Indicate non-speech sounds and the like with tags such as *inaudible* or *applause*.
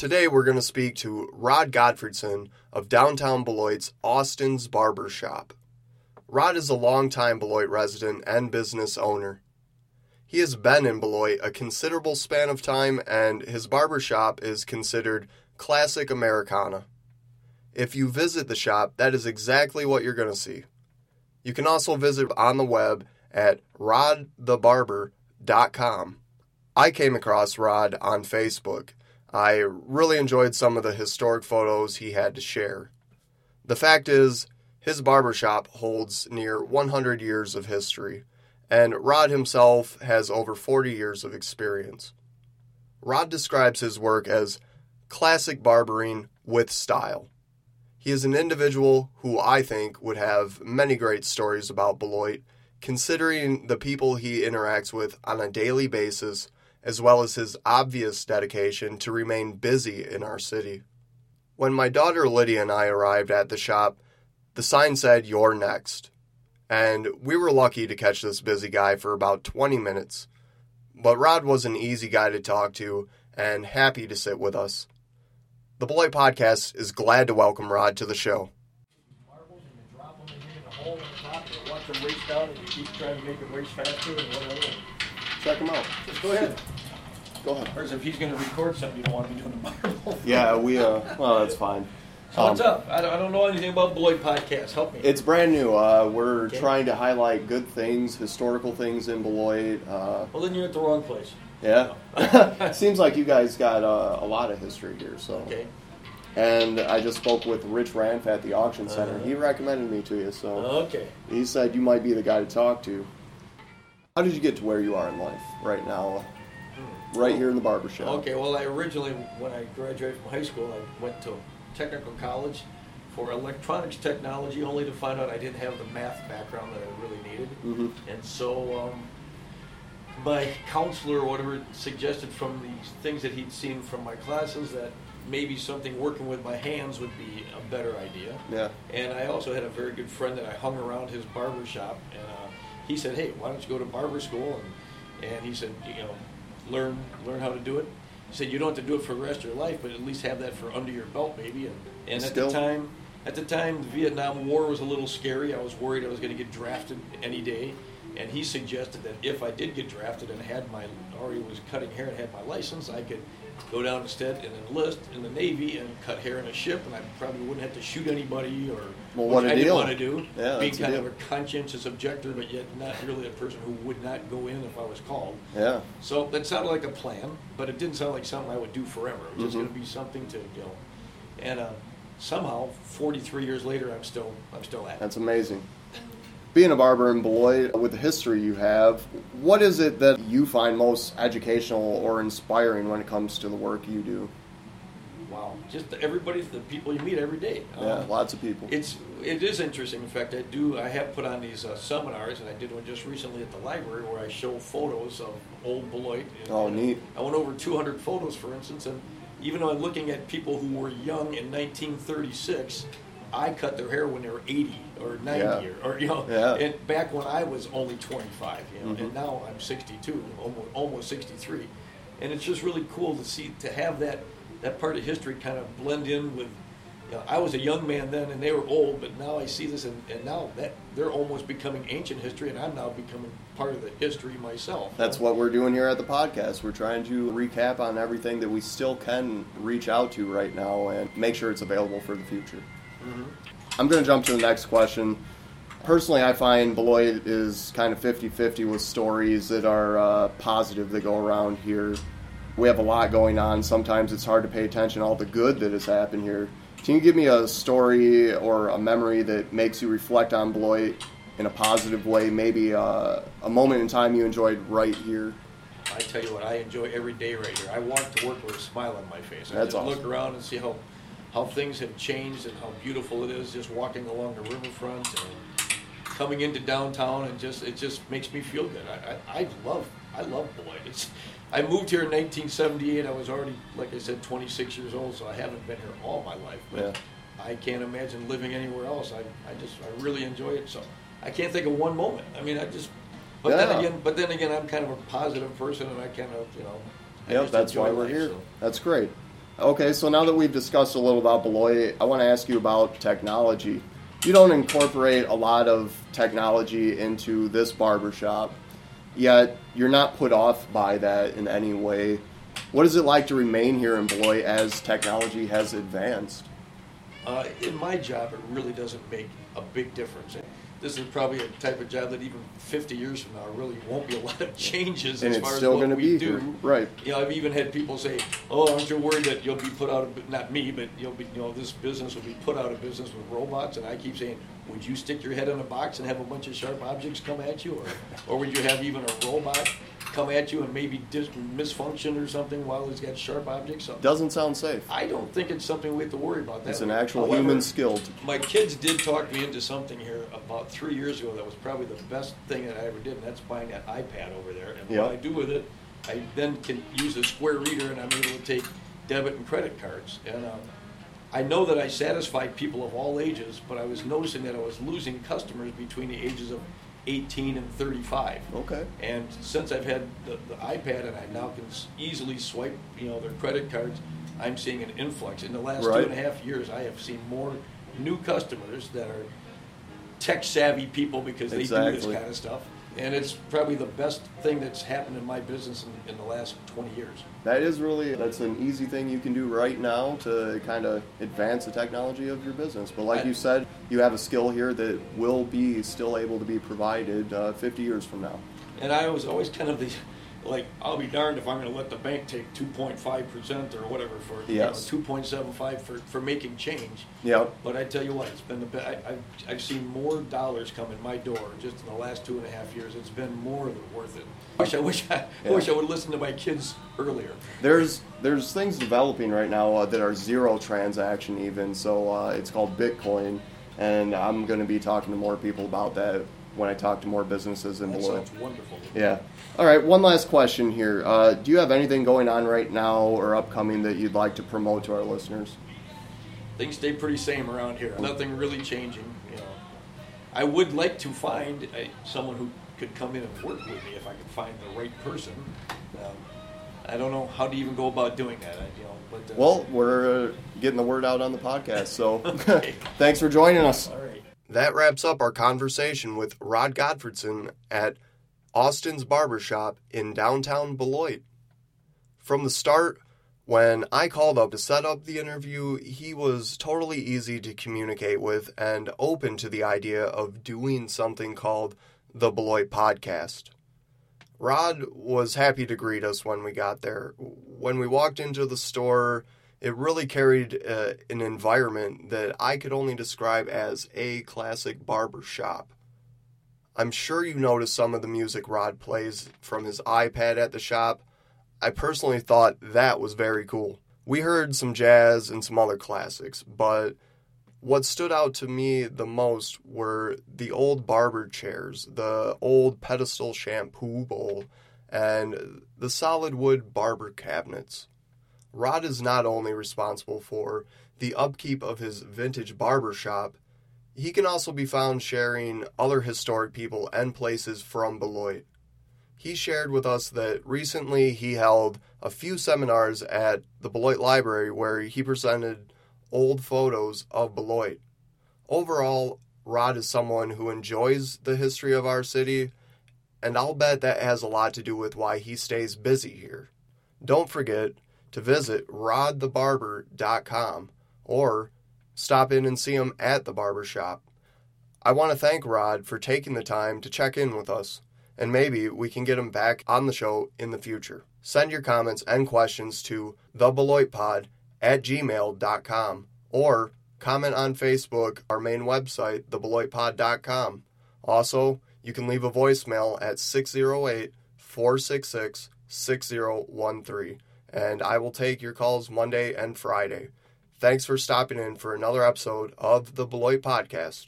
Today we're going to speak to Rod Gottfriedson of downtown Beloit's Austin's Barber Shop. Rod is a longtime Beloit resident and business owner. He has been in Beloit a considerable span of time, and his barber shop is considered classic Americana. If you visit the shop, that is exactly what you're going to see. You can also visit on the web at rodthebarber.com. I came across Rod on Facebook. I really enjoyed some of the historic photos he had to share. The fact is, his barbershop holds near 100 years of history, and Rod himself has over 40 years of experience. Rod describes his work as classic barbering with style. He is an individual who I think would have many great stories about Beloit, considering the people he interacts with on a daily basis, as well as his obvious dedication to remain busy in our city. When my daughter Lydia and I arrived at the shop, the sign said, You're next. And we were lucky to catch this busy guy for about 20 minutes. But Rod was an easy guy to talk to and happy to sit with us. The Beloit Podcast is glad to welcome Rod to the show. marbles and you drop them in here in the hole in the top and you watch them race down and you keep trying to make them race faster and whatever. Check him out. Just go ahead. Go ahead. Or if he's gonna record something, you don't want to be doing the marble. Yeah, we, uh, well, that's fine. So what's Um, up? I don't, I don't know anything about Beloit Podcast. Help me. It's brand new. Uh, we're Okay. trying to highlight good things, historical things in Beloit. Uh, well, then you're at the wrong place. yeah. *laughs* Seems like you guys got uh, a lot of history here, so. Okay. And I just spoke with Rich Ranf at the auction center. Uh-huh. He recommended me to you, so Okay. he said you might be the guy to talk to. How did you get to where you are in life right now? Right here in the barber shop. Okay. Well, I originally, when I graduated from high school, I went to technical college for electronics technology, only to find out I didn't have the math background that I really needed. hmm And so um, my counselor or whatever suggested from the things that he'd seen from my classes that maybe something working with my hands would be a better idea. Yeah. And I also had a very good friend that I hung around his barber shop, and uh, he said, "Hey, why don't you go to barber school?" And, and he said, "You know, learn learn how to do it." He said, "You don't have to do it for the rest of your life, but at least have that for under your belt, maybe." And, and at Still- the time, at the time, the Vietnam War was a little scary. I was worried I was going to get drafted any day. And he suggested that if I did get drafted and had my already was cutting hair and had my license, I could go down instead and enlist in the Navy and cut hair in a ship, and I probably wouldn't have to shoot anybody or Well, what I didn't want to do. Yeah, being kind of a conscientious objector, but yet not really a person who would not go in if I was called. Yeah. So that sounded like a plan, but it didn't sound like something I would do forever. It was just Mhm. going to be something to you know. And uh, somehow, 43 years later, I'm still I'm still at it. That's amazing. Being a barber in Beloit, with the history you have, what is it that you find most educational or inspiring when it comes to the work you do? Wow, just everybody, the people you meet every day. Yeah, Um, lots of people. It's it is interesting. In fact, I do. I have put on these uh, seminars, and I did one just recently at the library where I show photos of old Beloit. And, Oh, neat. I went over 200 photos, for instance, and even though I'm looking at people who were young in 1936, I cut their hair when they were 80 or 90 Yeah. or, or you know, Yeah. and back when I was only 25, you know, Mhm. and now I'm 62, almost almost 63, and it's just really cool to see to have that that part of history kind of blend in with. You know, I was a young man then, and they were old, but now I see this, and, and now that they're almost becoming ancient history, and I'm now becoming part of the history myself. That's what we're doing here at the podcast. We're trying to recap on everything that we still can reach out to right now and make sure it's available for the future. Mhm. I'm going to jump to the next question. Personally, I find Beloit is kind of 50 50 with stories that are uh, positive that go around here. We have a lot going on. Sometimes it's hard to pay attention to all the good that has happened here. Can you give me a story or a memory that makes you reflect on Beloit in a positive way? Maybe uh, a moment in time you enjoyed right here? I tell you what, I enjoy every day right here. I walk to work with a smile on my face. I That's just look around and see how how things have changed and how beautiful it is just walking along the riverfront and coming into downtown and just it just makes me feel good. I, I, I love I love Beloit. It's I moved here in 1978. I was already, like I said, 26 years old, so I haven't been here all my life. But Yeah. I can't imagine living anywhere else. I, I just I really enjoy it. So I can't think of one moment. I mean, I just. But Yeah. then again, but then again, I'm kind of a positive person, and I kind of you know. Just that's why we're life, here. so. That's great. Okay, so now that we've discussed a little about Beloit, I want to ask you about technology. You don't incorporate a lot of technology into this barbershop, yet you're not put off by that in any way. What is it like to remain here in Beloit as technology has advanced? Uh, in my job, it really doesn't make a big difference. This is probably a type of job that even 50 years from now really won't be a lot of changes and as it's far still as what going to we be do. here, right? You know, I've even had people say, "Oh, aren't you worried that you'll be put out of not me, but you'll be, you know, this business will be put out of business with robots?" And I keep saying, "Would you stick your head in a box and have a bunch of sharp objects come at you, or, or would you have even a robot come at you and maybe dis- misfunction or something while it's got sharp objects?" So Doesn't sound safe. I don't think it's something we have to worry about. That It's an actual However, human skill. To, my kids did talk me into something here about three years ago that was probably the best thing that I ever did, and that's buying that iPad over there. And Yep. what I do with it, I then can use a square reader and I'm able to take debit and credit cards. And um, I know that I satisfied people of all ages, but I was noticing that I was losing customers between the ages of 18 and 35. okay. And since I've had the, the iPad and I now can easily swipe, you know, their credit cards, I'm seeing an influx. In the last Right. two and a half years, I have seen more new customers that are tech savvy people because they do this kind of stuff. And it's probably the best thing that's happened in my business in, in the last 20 years. That is really that's an easy thing you can do right now to kind of advance the technology of your business. But like I- you said, you have a skill here that will be still able to be provided uh, 50 years from now. And I was always kind of the, like, I'll be darned if I'm going to let the bank take 2.5% or whatever for, Yes. you know, 2.75 for, for making change. Yep. But I tell you what, it's been the I, I've, I've seen more dollars come in my door just in the last two and a half years. It's been more than worth it. *laughs* Wish I wish I, Yeah. wish I would listen to my kids earlier. There's there's things developing right now uh, that are zero transaction even. So uh, it's called Bitcoin, and I'm going to be talking to more people about that when I talk to more businesses in That Beloit. sounds wonderful. Yeah. All right. One last question here. Uh, do you have anything going on right now or upcoming that you'd like to promote to our listeners? Things stay pretty same around here. Nothing really changing. You know, I would like to find a, someone who could come in and work with me if I could find the right person. Um, I don't know how to even go about doing that. I, you know, but uh, Well, we're uh, getting the word out on the podcast, so *laughs* Okay. *laughs* thanks for joining us. all right. That wraps up our conversation with Rod Godfredson at Austin's Barbershop in downtown Beloit. From the start, when I called up to set up the interview, he was totally easy to communicate with and open to the idea of doing something called the Beloit Podcast. Rod was happy to greet us when we got there. When we walked into the store, it really carried uh, an environment that I could only describe as a classic barber shop. I'm sure you noticed some of the music Rod plays from his iPad at the shop. I personally thought that was very cool. We heard some jazz and some other classics, but what stood out to me the most were the old barber chairs, the old pedestal shampoo bowl, and the solid wood barber cabinets. Rod is not only responsible for the upkeep of his vintage barber shop, he can also be found sharing other historic people and places from Beloit. He shared with us that recently he held a few seminars at the Beloit Library where he presented old photos of Beloit. Overall, Rod is someone who enjoys the history of our city, and I'll bet that has a lot to do with why he stays busy here. Don't forget to visit rodthebarber.com or stop in and see him at the barber shop. I want to thank Rod for taking the time to check in with us, and maybe we can get him back on the show in the future. Send your comments and questions to thebeloitpod at gmail.com or comment on Facebook, our main website, thebeloitpod.com. Also, you can leave a voicemail at 608 466 6013, and I will take your calls Monday and Friday. Thanks for stopping in for another episode of the Beloit Podcast.